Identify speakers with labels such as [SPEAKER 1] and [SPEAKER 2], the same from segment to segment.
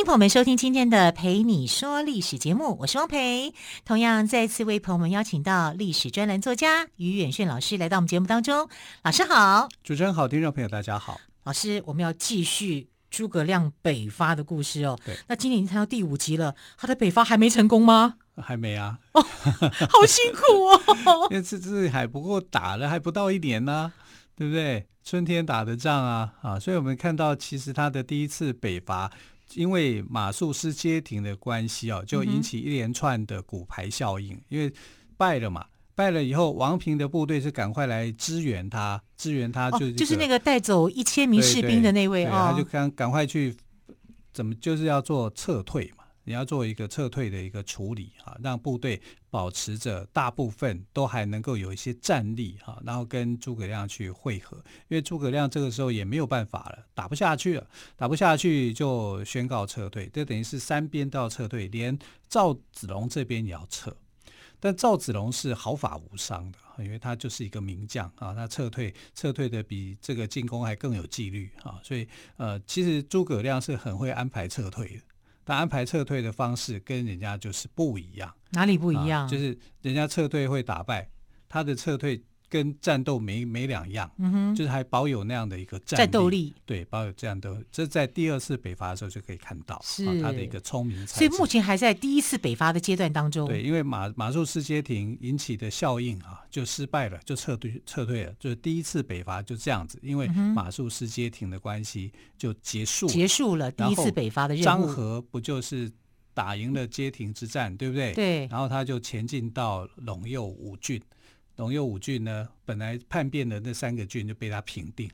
[SPEAKER 1] 欢迎朋友们收听今天的《陪你说历史》节目，我是汪培。同样再次为朋友们邀请到历史专栏作家于远炫老师来到我们节目当中。老师好，
[SPEAKER 2] 主持人好，听众朋友大家好。
[SPEAKER 1] 老师，我们要继续诸葛亮北伐的故事哦。对，那今年已经谈到第五集了，他的北伐还没成功吗？
[SPEAKER 2] 还没啊。
[SPEAKER 1] 哦，好辛苦哦。
[SPEAKER 2] 因为这这还不够打了还不到一年呢，啊，对不对？春天打的仗啊啊，所以我们看到其实他的第一次北伐。因为马术师街亭的关系哦，就引起一连串的骨牌效应。嗯、因为败了嘛，败了以后，王平的部队是赶快来支援他，支援他就、哦、
[SPEAKER 1] 就是那个带走一千名士兵的那位啊，
[SPEAKER 2] 他就赶赶快去，怎么就是要做撤退嘛。你要做一个撤退的一个处理哈，让部队保持着大部分都还能够有一些战力哈，然后跟诸葛亮去会合，因为诸葛亮这个时候也没有办法了，打不下去了，打不下去就宣告撤退，这等于是三边都要撤退，连赵子龙这边也要撤，但赵子龙是毫发无伤的，因为他就是一个名将啊，他撤退撤退的比这个进攻还更有纪律啊，所以呃，其实诸葛亮是很会安排撤退的。但安排撤退的方式跟人家就是不一样，
[SPEAKER 1] 哪里不一样？
[SPEAKER 2] 啊，就是人家撤退会打败，他的撤退。跟战斗没没两样，嗯哼，就是还保有那样的一个战，
[SPEAKER 1] 战斗力，
[SPEAKER 2] 对，保有这样的，这在第二次北伐的时候就可以看到，是、啊、他的一个聪明才智。
[SPEAKER 1] 所以目前还在第一次北伐的阶段当中。
[SPEAKER 2] 对，因为马马术师街亭引起的效应啊，就失败了，就撤退撤退了，就是第一次北伐就这样子，因为马术师街亭的关系就结束
[SPEAKER 1] 结束了第一次北伐的任务。
[SPEAKER 2] 张合不就是打赢了街亭之战，对不对？
[SPEAKER 1] 对，
[SPEAKER 2] 然后他就前进到陇右五郡。陇右五郡呢，本来叛变的那三个郡就被他平定，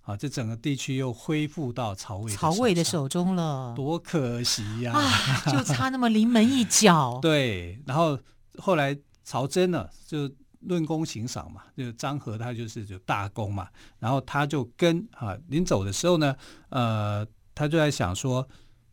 [SPEAKER 2] 好，这整个地区又恢复到曹魏
[SPEAKER 1] 曹魏的手中了，
[SPEAKER 2] 多可惜呀！
[SPEAKER 1] 啊，就差那么临门一脚。
[SPEAKER 2] 对，然后后来曹真呢，就论功行赏嘛，就张合他就是就大功嘛，然后他就跟啊临走的时候呢，呃，他就在想说，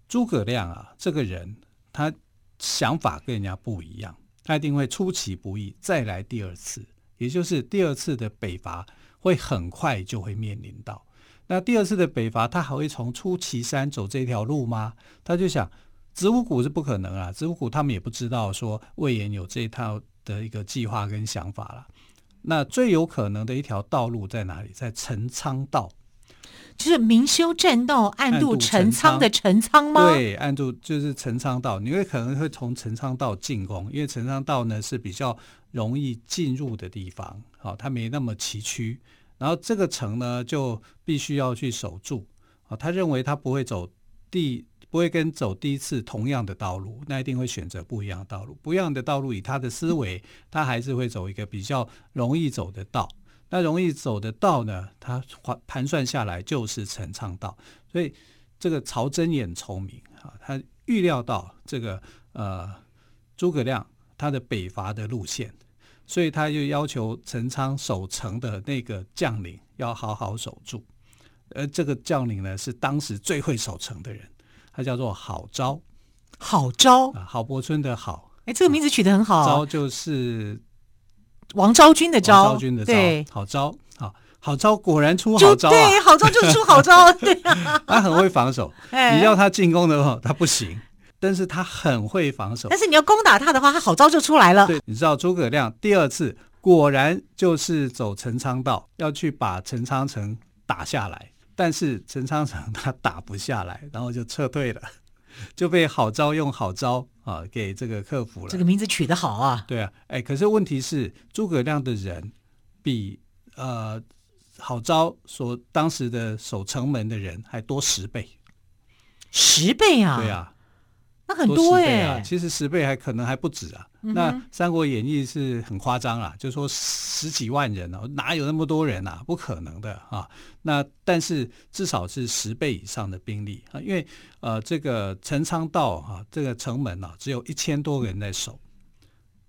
[SPEAKER 2] 诸葛亮啊这个人，他想法跟人家不一样。他一定会出其不意再来第二次，也就是第二次的北伐会很快就会面临到。那第二次的北伐，他还会从出岐山走这条路吗？他就想，子午谷是不可能啊，子午谷他们也不知道说魏延有这一套的一个计划跟想法了。那最有可能的一条道路在哪里？在陈仓道。
[SPEAKER 1] 就是明修栈道，暗度陈仓的陈仓吗？
[SPEAKER 2] 对，暗度就是陈仓道。你会可能会从陈仓道进攻，因为陈仓道呢是比较容易进入的地方，好，它没那么崎岖。然后这个城呢就必须要去守住，啊，他认为他不会走第，不会跟走第一次同样的道路，那一定会选择不一样的道路。不一样的道路，以他的思维，他还是会走一个比较容易走的道。那容易走的道呢，他盘算下来就是陈仓道，所以这个曹真也很聪明啊，他预料到这个呃诸葛亮他的北伐的路线，所以他就要求陈仓守城的那个将领要好好守住，而这个将领呢是当时最会守城的人，他叫做郝昭，
[SPEAKER 1] 郝昭
[SPEAKER 2] 啊，郝柏村的郝，
[SPEAKER 1] 哎，这个名字取得很好，
[SPEAKER 2] 昭就是。
[SPEAKER 1] 王昭君的昭，
[SPEAKER 2] 昭君的昭，好招，好好招，果然出好招啊！
[SPEAKER 1] 对，好招就出好招，对啊，
[SPEAKER 2] 他很会防守，你要他进攻的话，他不行，但是他很会防守。
[SPEAKER 1] 但是你要攻打他的话，他好招就出来了。
[SPEAKER 2] 对，你知道诸葛亮第二次果然就是走陈仓道，要去把陈仓城打下来，但是陈仓城他打不下来，然后就撤退了。就被郝昭用郝昭啊给这个克服了。
[SPEAKER 1] 这个名字取得好啊！
[SPEAKER 2] 对啊，哎，可是问题是诸葛亮的人比呃郝昭所当时的守城门的人还多十倍，
[SPEAKER 1] 十倍啊！
[SPEAKER 2] 对啊。
[SPEAKER 1] 那很多哎、
[SPEAKER 2] 其实十倍还可能还不止啊。嗯、那《三国演义》是很夸张啊，就说十几万人哦，哪有那么多人啊？不可能的啊。那但是至少是十倍以上的兵力啊，因为呃，这个陈仓道啊，这个城门啊，只有一千多个人在守，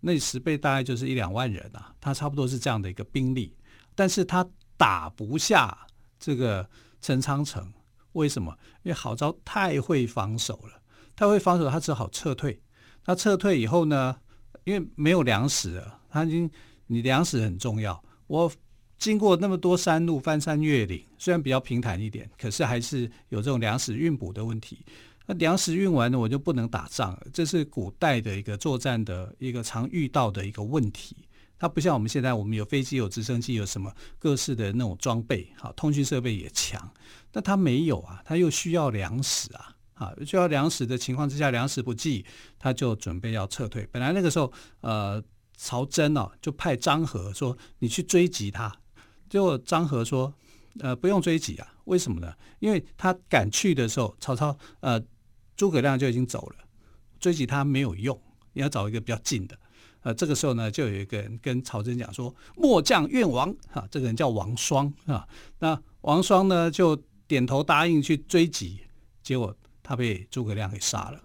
[SPEAKER 2] 那十倍大概就是一两万人啊，他差不多是这样的一个兵力，但是他打不下这个陈仓城，为什么？因为郝昭太会防守了，他会防守，他只好撤退。他撤退以后呢，因为没有粮食了，他已经你粮食很重要。我经过那么多山路，翻山越岭，虽然比较平坦一点，可是还是有这种粮食运补的问题。那粮食运完了，我就不能打仗了。这是古代的一个作战的一个常遇到的一个问题。它不像我们现在，我们有飞机、有直升机、有什么各式的那种装备，好，通讯设备也强。但它没有啊，它又需要粮食啊，啊，需要粮食的情况之下，粮食不济，他就准备要撤退。本来那个时候，呃，曹真哦，就派张合说：“你去追击他。”结果张合说：“呃，不用追击啊，为什么呢？因为他赶去的时候，曹操呃。”诸葛亮就已经走了，追击他没有用，你要找一个比较近的。呃，这个时候呢，就有一个人跟曹真讲说：“末将愿王。”哈，这个人叫王双啊。那王双呢，就点头答应去追击，结果他被诸葛亮给杀了。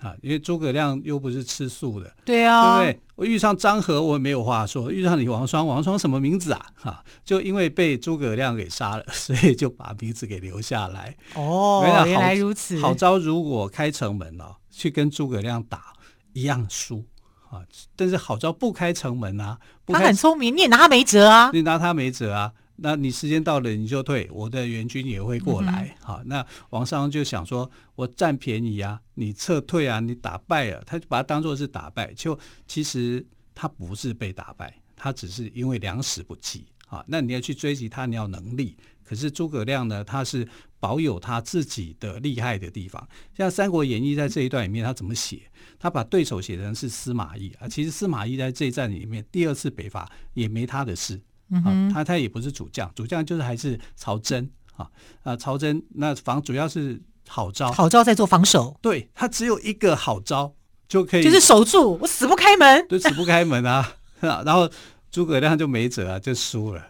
[SPEAKER 2] 啊，因为诸葛亮又不是吃素的，
[SPEAKER 1] 对啊，
[SPEAKER 2] 对不对？我遇上张合，我也没有话说；遇上你王双，王双什么名字啊？哈、啊，就因为被诸葛亮给杀了，所以就把名字给留下来。
[SPEAKER 1] 哦，原来如此。
[SPEAKER 2] 郝昭如果开城门哦，去跟诸葛亮打，一样输啊。但是郝昭不开城门啊，
[SPEAKER 1] 他很聪明，你也拿他没辙啊，
[SPEAKER 2] 你拿他没辙啊。那你时间到了你就退，我的援军也会过来。好、嗯，那王商就想说，我占便宜啊，你撤退啊，你打败了，他就把它当做是打败。就其实他不是被打败，他只是因为粮食不济。好，那你要去追击他，你要能力。可是诸葛亮呢，他是保有他自己的厉害的地方。像《三国演义》在这一段里面，他怎么写？他把对手写成是司马懿啊。其实司马懿在这一战里面，第二次北伐也没他的事。嗯、啊，他他也不是主将，主将就是还是曹真啊啊，曹真那防主要是郝昭，
[SPEAKER 1] 郝昭在做防守，
[SPEAKER 2] 对他只有一个郝昭就可以，
[SPEAKER 1] 就是守住，我死不开门，
[SPEAKER 2] 对，死不开门 啊，然后诸葛亮就没辙啊，就输了。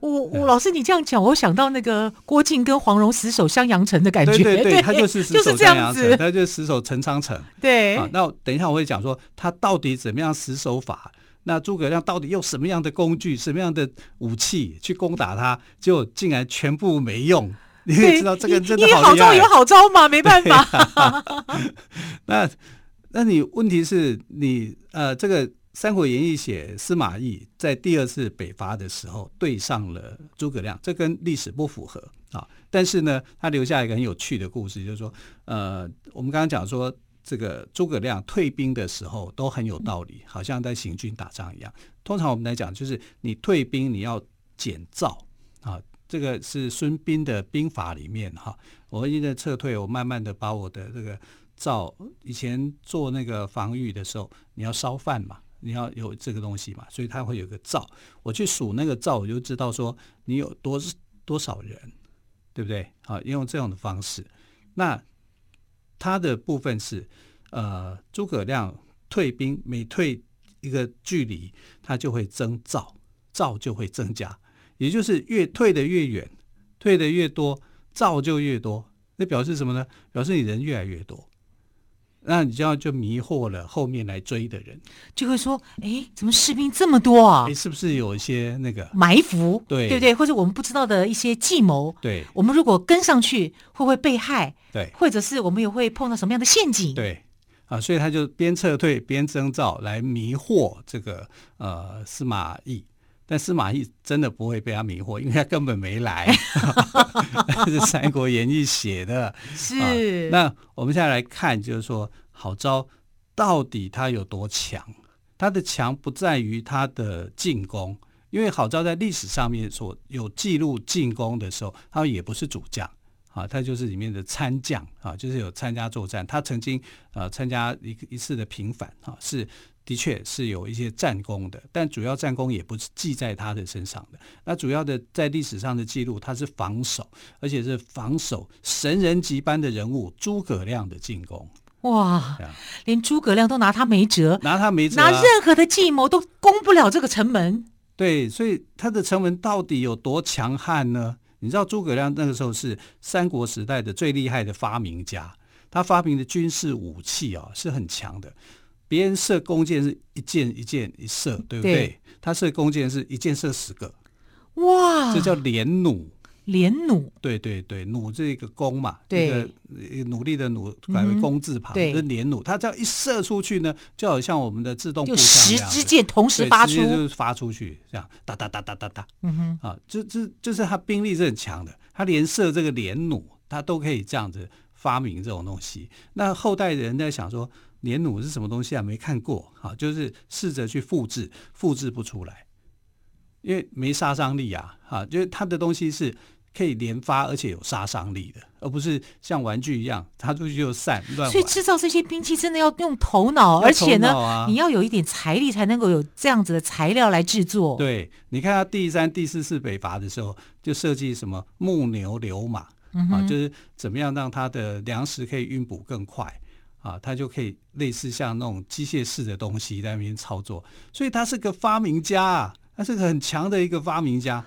[SPEAKER 1] 我我老师你这样讲，我想到那个郭靖跟黄蓉死守襄阳城的感觉，
[SPEAKER 2] 对对对，他就是死守襄阳城，他就死守陈仓城，
[SPEAKER 1] 对
[SPEAKER 2] 啊，那等一下我会讲说他到底怎么样死守法。那诸葛亮到底用什么样的工具、什么样的武器去攻打他？结果竟然全部没用。你也知道这个人真的好厉害。
[SPEAKER 1] 有好招嘛？没办法。
[SPEAKER 2] 啊、那那你问题是你呃，这个《三国演义》写司马懿在第二次北伐的时候对上了诸葛亮，这跟历史不符合啊。但是呢，他留下一个很有趣的故事，就是说，呃，我们刚刚讲说。这个诸葛亮退兵的时候都很有道理，好像在行军打仗一样。通常我们来讲，就是你退兵你要减灶啊，这个是孙膑的兵法里面哈。我一直在撤退，我慢慢的把我的这个灶，以前做那个防御的时候，你要烧饭嘛，你要有这个东西嘛，所以它会有个灶。我去数那个灶，我就知道说你有多多少人，对不对？好，用这样的方式，那。它的部分是，呃，诸葛亮退兵，每退一个距离，它就会增灶，灶就会增加，也就是越退得越远，退得越多，灶就越多。那表示什么呢？表示你人越来越多。那你这样就迷惑了后面来追的人，
[SPEAKER 1] 就会说：哎，怎么士兵这么多啊？
[SPEAKER 2] 哎，是不是有一些那个
[SPEAKER 1] 埋伏？
[SPEAKER 2] 对，
[SPEAKER 1] 对不对？或者我们不知道的一些计谋？
[SPEAKER 2] 对，
[SPEAKER 1] 我们如果跟上去，会不会被害？
[SPEAKER 2] 对，
[SPEAKER 1] 或者是我们也会碰到什么样的陷阱？
[SPEAKER 2] 对，啊，所以他就边撤退边征兆来迷惑这个呃司马懿。但司马懿真的不会被他迷惑，因为他根本没来，这 是《三国演义》写的。
[SPEAKER 1] 是、
[SPEAKER 2] 啊。那我们现在来看，就是说郝昭到底他有多强？他的强不在于他的进攻，因为郝昭在历史上面所有记录进攻的时候，他也不是主将啊，他就是里面的参将啊，就是有参加作战。他曾经呃参加一一次的平反啊，是。的确是有一些战功的，但主要战功也不是记在他的身上的。那主要的在历史上的记录，他是防守，而且是防守神人级般的人物诸葛亮的进攻。
[SPEAKER 1] 哇，连诸葛亮都拿他没辙，
[SPEAKER 2] 拿他没辙，
[SPEAKER 1] 拿任何的计谋都攻不了这个城门。
[SPEAKER 2] 对，所以他的城门到底有多强悍呢？你知道诸葛亮那个时候是三国时代的最厉害的发明家，他发明的军事武器啊是很强的。别人射弓箭是一箭一箭一射，对不对？
[SPEAKER 1] 对？
[SPEAKER 2] 他射弓箭是一箭射十个，
[SPEAKER 1] 哇，
[SPEAKER 2] 这叫连弩。
[SPEAKER 1] 连弩，
[SPEAKER 2] 对对对，弩这个弓嘛，
[SPEAKER 1] 对。
[SPEAKER 2] 一个努力的努改为弓字旁，
[SPEAKER 1] 嗯、
[SPEAKER 2] 就是连弩。它只要一射出去呢，就好像我们的自动步枪
[SPEAKER 1] 一样，十支箭同时发出，
[SPEAKER 2] 就是发出去，这样哒哒哒哒哒哒，嗯哼，啊，这这就是他兵力是很强的，他连射这个连弩，他都可以这样子发明这种东西。那后代人在想说，连弩是什么东西啊？没看过，啊，就是试着去复制，复制不出来，因为没杀伤力啊，哈，就是它的东西是。可以连发，而且有杀伤力的，而不是像玩具一样，插出去就散乱。
[SPEAKER 1] 所以制造这些兵器真的要用头脑，而且呢，你要有一点财力才能够有这样子的材料来制作。
[SPEAKER 2] 对，你看他第三、第四次北伐的时候，就设计什么木牛流马、嗯、啊，就是怎么样让他的粮食可以运补更快啊，他就可以类似像那种机械式的东西在那边操作。所以他是个发明家啊，他是个很强的一个发明家。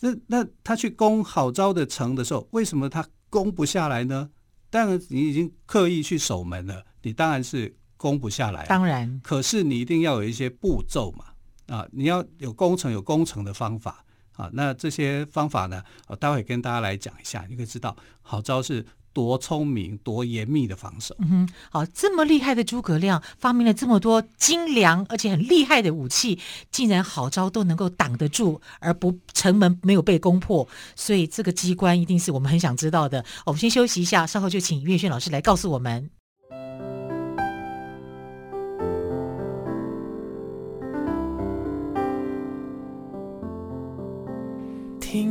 [SPEAKER 2] 那那他去攻好招的城的时候，为什么他攻不下来呢？当然，你已经刻意去守门了，你当然是攻不下来。
[SPEAKER 1] 当然，
[SPEAKER 2] 可是你一定要有一些步骤嘛，啊，你要有攻城有攻城的方法啊。那这些方法呢，我待会跟大家来讲一下，你可以知道好招是。多聪明、多严密的防守。
[SPEAKER 1] 嗯哼，好，这么厉害的诸葛亮发明了这么多精良而且很厉害的武器，竟然好招都能够挡得住，而不城门没有被攻破，所以这个机关一定是我们很想知道的。我们先休息一下，稍后就请岳轩老师来告诉我
[SPEAKER 3] 们。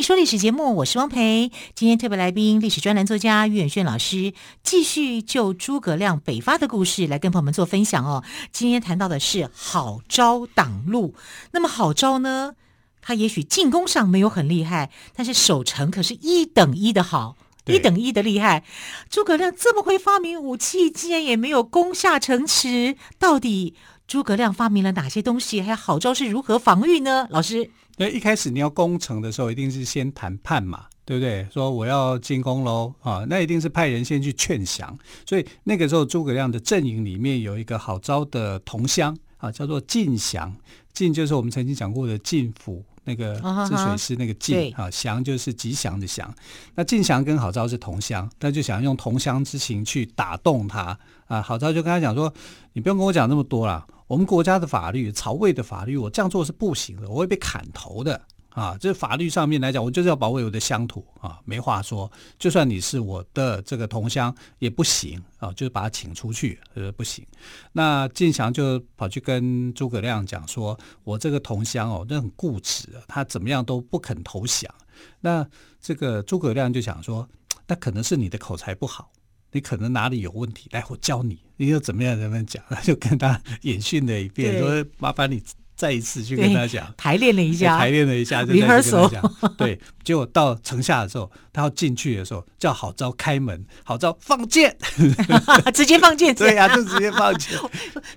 [SPEAKER 1] 你说历史节目，我是汪培。今天特别来宾，历史专栏作家于远炫老师，继续就诸葛亮北伐的故事来跟朋友们做分享哦。今天谈到的是好招挡路。那么好招呢，他也许进攻上没有很厉害，但是守城可是一等一的好，一等一的厉害。诸葛亮这么会发明武器，竟然也没有攻下城池。到底诸葛亮发明了哪些东西？还有好招是如何防御呢？老师？
[SPEAKER 2] 所以一开始你要攻城的时候，一定是先谈判嘛，对不对？说我要进攻喽啊，那一定是派人先去劝降。所以那个时候诸葛亮的阵营里面有一个好招的同乡啊，叫做晋降。晋就是我们曾经讲过的晋府那个治水师那个晋啊，祥就是吉祥的祥。那晋祥跟郝昭是同乡，他就想用同乡之情去打动他啊。郝昭就跟他讲说：“你不用跟我讲那么多了。”我们国家的法律，曹魏的法律，我这样做是不行的，我会被砍头的啊！这法律上面来讲，我就是要保卫我的乡土啊，没话说。就算你是我的这个同乡也不行啊，就是把他请出去，呃，不行。那晋祥就跑去跟诸葛亮讲说：“我这个同乡哦，那很固执，他怎么样都不肯投降。”那这个诸葛亮就想说：“那可能是你的口才不好。”你可能哪里有问题，来我教你，你要怎么样怎么样讲，他就跟他 演训了一遍，说麻烦你再一次去跟他讲，
[SPEAKER 1] 排练了一下，
[SPEAKER 2] 排练了一下，就 再跟他讲。对，结果到城下的时候，他要进去的时候，叫郝昭开门，郝昭放箭，
[SPEAKER 1] 直接放箭，
[SPEAKER 2] 对呀、啊，就直接放箭。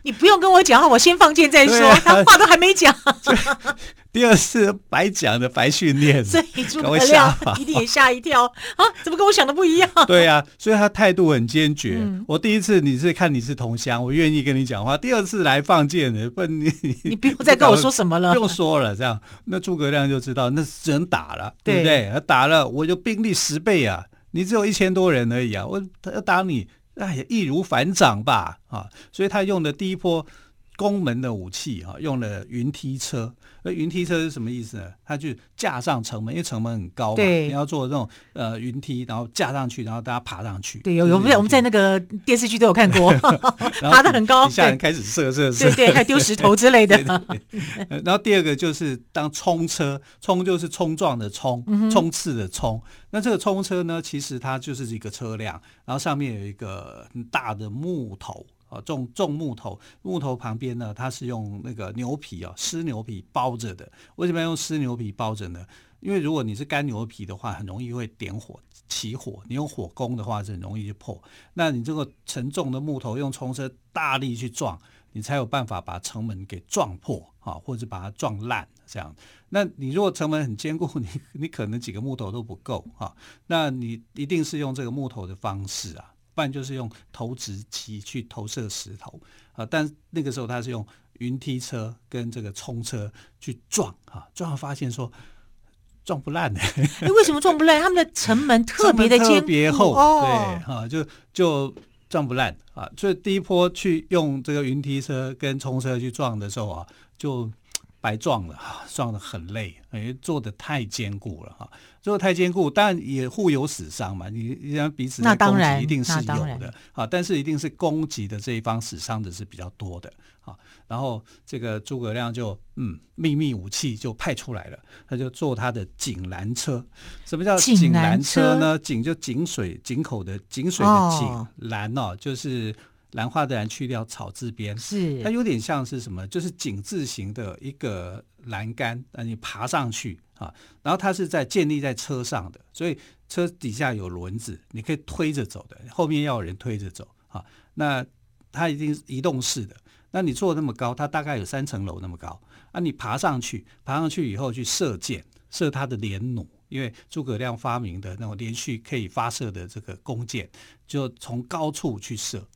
[SPEAKER 1] 你不用跟我讲话，我先放箭再说，啊、他话都还没讲。
[SPEAKER 2] 第二次白讲的白训练，
[SPEAKER 1] 所以诸葛亮一定也吓一跳啊！怎么跟我想的不一样？
[SPEAKER 2] 对呀、啊，所以他态度很坚决、嗯。我第一次你是看你是同乡，我愿意跟你讲话。第二次来放箭的，不你你
[SPEAKER 1] 你不用再跟我说什么了，
[SPEAKER 2] 不用说了。这样，那诸葛亮就知道那只能打了，对不对？他打了，我就兵力十倍啊！你只有一千多人而已啊！我他要打你，哎呀，易如反掌吧啊！所以他用的第一波。攻门的武器哈，用了云梯车。那云梯车是什么意思呢？它就架上城门，因为城门很高嘛，
[SPEAKER 1] 对，
[SPEAKER 2] 你要做这种呃云梯，然后架上去，然后大家爬上去。
[SPEAKER 1] 对，有有我们在我们在那个电视剧都有看过，爬的很高，
[SPEAKER 2] 底下人开始射射射，
[SPEAKER 1] 对对，还丢石头之类的。
[SPEAKER 2] 对对对，然后第二个就是当冲车，冲就是冲撞的冲，冲刺的冲。那这个冲车呢，其实它就是一个车辆，然后上面有一个很大的木头。啊，种种木头，木头旁边呢，它是用那个牛皮啊，湿牛皮包着的。为什么要用湿牛皮包着呢？因为如果你是干牛皮的话，很容易会点火起火。你用火攻的话，是很容易就破。那你这个沉重的木头用冲车大力去撞，你才有办法把城门给撞破啊，或者把它撞烂这样。那你如果城门很坚固，你你可能几个木头都不够啊。那你一定是用这个木头的方式啊。不然就是用投掷机去投射石头啊，但那个时候他是用云梯车跟这个冲车去撞啊，撞后发现说撞不烂的。
[SPEAKER 1] 哎，为什么撞不烂？他们的城门特别的坚固，
[SPEAKER 2] 特别厚，
[SPEAKER 1] 哦、
[SPEAKER 2] 对啊，就就撞不烂啊。所以第一波去用这个云梯车跟冲车去撞的时候啊，就。白撞了，撞得很累，因为做的太坚固了哈，做的太坚固，但也互有死伤嘛。你你像彼此那当然一定是有的啊，但是一定是攻击的这一方死伤的是比较多的啊。然后这个诸葛亮就嗯，秘密武器就派出来了，他就坐他的井栏车。什么叫井栏车呢？井就井水井口的井水的井，栏哦就是。兰花的兰去掉草字边，
[SPEAKER 1] 是
[SPEAKER 2] 它有点像是什么？就是井字形的一个栏杆，让你爬上去啊。然后它是在建立在车上的，所以车底下有轮子，你可以推着走的，后面要有人推着走啊。那它一定是移动式的。那你坐那么高，它大概有三层楼那么高啊。你爬上去，爬上去以后去射箭，射它的连弩，因为诸葛亮发明的那种连续可以发射的这个弓箭，就从高处去射。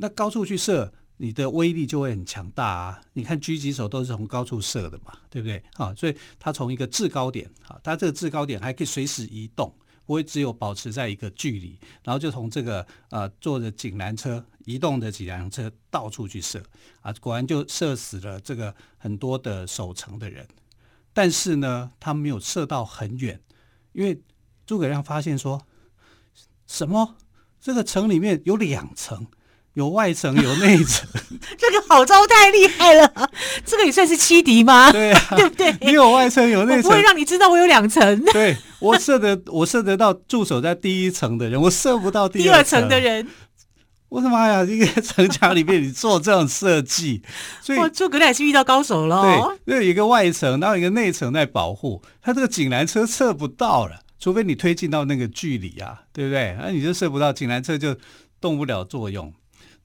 [SPEAKER 2] 那高处去射，你的威力就会很强大啊！你看狙击手都是从高处射的嘛，对不对？啊，所以他从一个制高点啊，他这个制高点还可以随时移动，不会只有保持在一个距离，然后就从这个呃坐着井栏车移动的井栏车到处去射啊，果然就射死了这个很多的守城的人。但是呢，他没有射到很远，因为诸葛亮发现说，什么？这个城里面有两层。有外层有内层，
[SPEAKER 1] 这个好招太厉害了，这个也算是欺敌吗？
[SPEAKER 2] 对啊，
[SPEAKER 1] 对不对？
[SPEAKER 2] 你有外层有内层，
[SPEAKER 1] 我不会让你知道我有两层。
[SPEAKER 2] 对，我射得我射得到驻守在第一层的人，我射不到第二
[SPEAKER 1] 层的人。
[SPEAKER 2] 我的妈呀！一个城墙里面你做这种设计，所以
[SPEAKER 1] 诸葛亮也是遇到高手了。
[SPEAKER 2] 对，有一个外层，然后一个内层在保护，他这个井栏车射不到了，除非你推进到那个距离啊，对不对？那你就射不到，井栏车就动不了作用。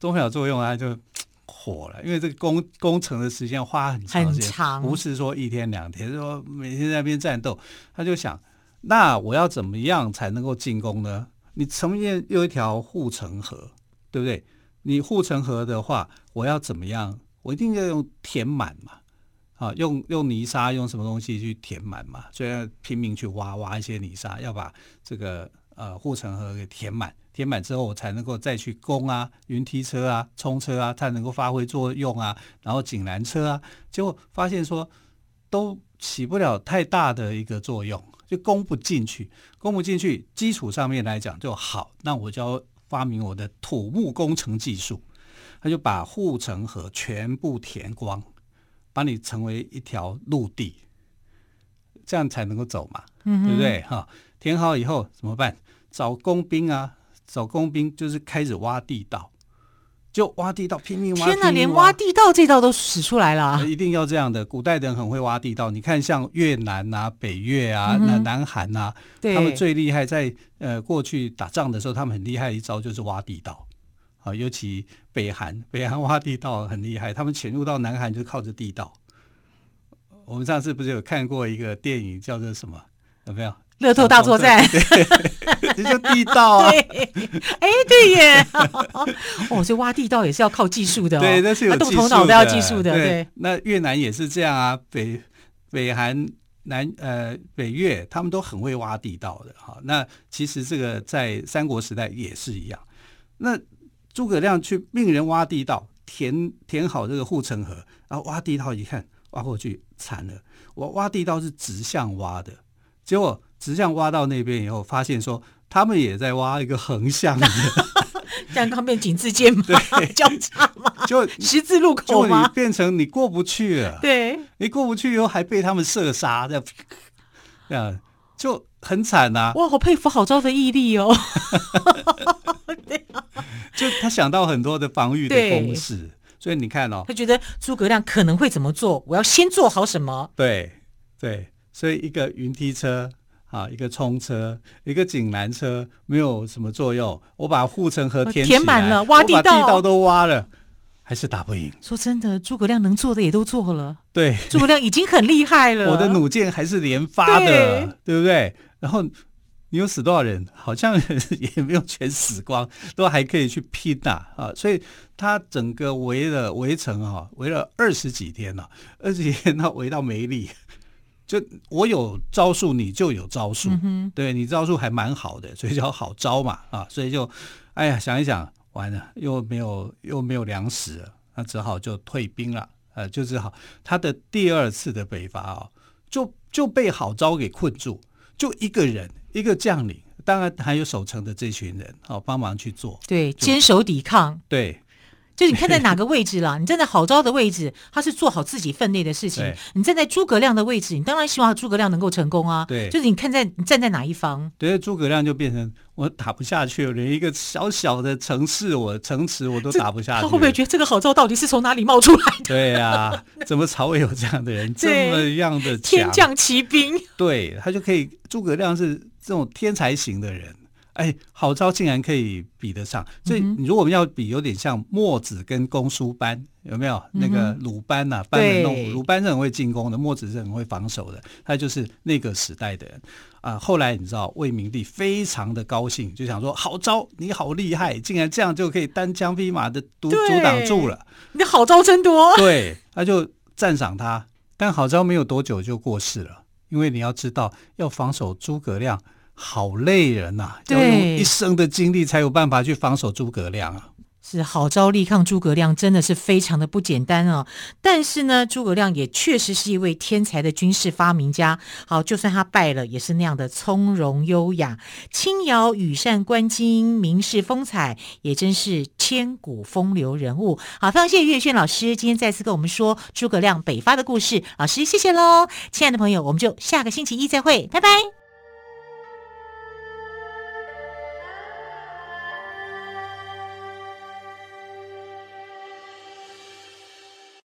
[SPEAKER 2] 动不了作用，啊就 火了。因为这个工工程的时间花很长时间，
[SPEAKER 1] 长
[SPEAKER 2] 不是说一天两天，是说每天在那边战斗。他就想，那我要怎么样才能够进攻呢？你前面有一条护城河，对不对？你护城河的话，我要怎么样？我一定要用填满嘛，啊，用用泥沙，用什么东西去填满嘛？所以要拼命去挖挖一些泥沙，要把这个呃护城河给填满。填满之后，我才能够再去攻啊，云梯车啊，冲车啊，它能够发挥作用啊。然后井栏车啊，结果发现说都起不了太大的一个作用，就攻不进去，攻不进去。基础上面来讲就好，那我就要发明我的土木工程技术，他就把护城河全部填光，把你成为一条陆地，这样才能够走嘛，嗯、对不对？哈，填好以后怎么办？找工兵啊。找工兵就是开始挖地道，就挖地道，拼命挖。
[SPEAKER 1] 天哪，连挖地道这道都使出来了，啊！一
[SPEAKER 2] 定要这样的，古代的人很会挖地道。你看，像越南啊、北越啊、南、嗯、南韩啊，他们最厉害在呃过去打仗的时候，他们很厉害一招就是挖地道啊。尤其北韩，北韩挖地道很厉害，他们潜入到南韩就靠着地道。我们上次不是有看过一个电影叫做什么？有没有？
[SPEAKER 1] 乐透大作战，
[SPEAKER 2] 这就地道啊！
[SPEAKER 1] 对，哎，对耶！哦，所以挖地道也是要靠技术的，
[SPEAKER 2] 对，那是有技术的，
[SPEAKER 1] 动头脑都要技术的。对，
[SPEAKER 2] 那越南也是这样啊，北北韩、南呃北越，他们都很会挖地道的。哈，那其实这个在三国时代也是一样。那诸葛亮去命人挖地道，填填好这个护城河，然后挖地道一看，挖过去惨了，我挖地道是直向挖的，结果直向挖到那边以后，发现说他们也在挖一个横向的。
[SPEAKER 1] 这样刚变井字肩吗？对，交叉吗？
[SPEAKER 2] 就
[SPEAKER 1] 十字路口吗？
[SPEAKER 2] 就变成你过不去了。
[SPEAKER 1] 对，
[SPEAKER 2] 你过不去以后还被他们射杀，这样，这样就很惨呐、啊。
[SPEAKER 1] 哇，好佩服郝昭的毅力哦。
[SPEAKER 2] 对就他想到很多的防御的公式，所以你看哦，
[SPEAKER 1] 他觉得诸葛亮可能会怎么做，我要先做好什么。
[SPEAKER 2] 对对，所以一个云梯车。啊，一个冲车，一个井栏车，没有什么作用。我把护城河填
[SPEAKER 1] 填满了，挖地道，
[SPEAKER 2] 地道都挖了，还是打不赢。
[SPEAKER 1] 说真的，诸葛亮能做的也都做了。
[SPEAKER 2] 对，
[SPEAKER 1] 诸葛亮已经很厉害了。
[SPEAKER 2] 我的弩箭还是连发的，对，对不对？然后你有死多少人？好像 也没有全死光，都还可以去拼呐啊，啊！所以他整个围了围城哈，围了二十几天了，二十几天他围到没力。就我有招数，你就有招数，嗯、对你招数还蛮好的，所以叫好招嘛啊，所以就，哎呀，想一想，完了又没有又没有粮食了，那只好就退兵了，呃，就只好。他的第二次的北伐啊，就就被好招给困住，就一个人一个将领，当然还有守城的这群人哦，帮忙去做，
[SPEAKER 1] 对，坚守抵抗，
[SPEAKER 2] 对。
[SPEAKER 1] 就你看在哪个位置啦？你站在郝昭的位置，他是做好自己分内的事情；你站在诸葛亮的位置，你当然希望诸葛亮能够成功啊。
[SPEAKER 2] 对，
[SPEAKER 1] 就是你看在你站在哪一方。
[SPEAKER 2] 对，诸葛亮就变成我打不下去了，连一个小小的城市，我城池我都打不下去。
[SPEAKER 1] 他会不会觉得这个郝昭到底是从哪里冒出来的？
[SPEAKER 2] 对呀、啊，怎么曹魏有这样的人，这么样的
[SPEAKER 1] 天降奇兵？
[SPEAKER 2] 对，他就可以。诸葛亮是这种天才型的人。哎，郝昭竟然可以比得上，所以你如果我们要比，有点像墨子跟公输班，有没有？嗯、那个鲁班呐、啊，班门弄斧，鲁班是很会进攻的，墨子是很会防守的，他就是那个时代的人啊。后来你知道，魏明帝非常的高兴，就想说：郝昭你好厉害，竟然这样就可以单枪匹马的阻阻挡住了。
[SPEAKER 1] 你的好招真多。
[SPEAKER 2] 对，他就赞赏他，但郝昭没有多久就过世了，因为你要知道，要防守诸葛亮。好累人呐、啊，要用一生的精力才有办法去防守诸葛亮啊！
[SPEAKER 1] 是好招力抗诸葛亮，真的是非常的不简单哦。但是呢，诸葛亮也确实是一位天才的军事发明家。好，就算他败了，也是那样的从容优雅、轻摇羽扇纶巾，名士风采，也真是千古风流人物。好，非常谢谢岳轩老师今天再次跟我们说诸葛亮北伐的故事。老师，谢谢喽！亲爱的朋友，我们就下个星期一再会，拜拜。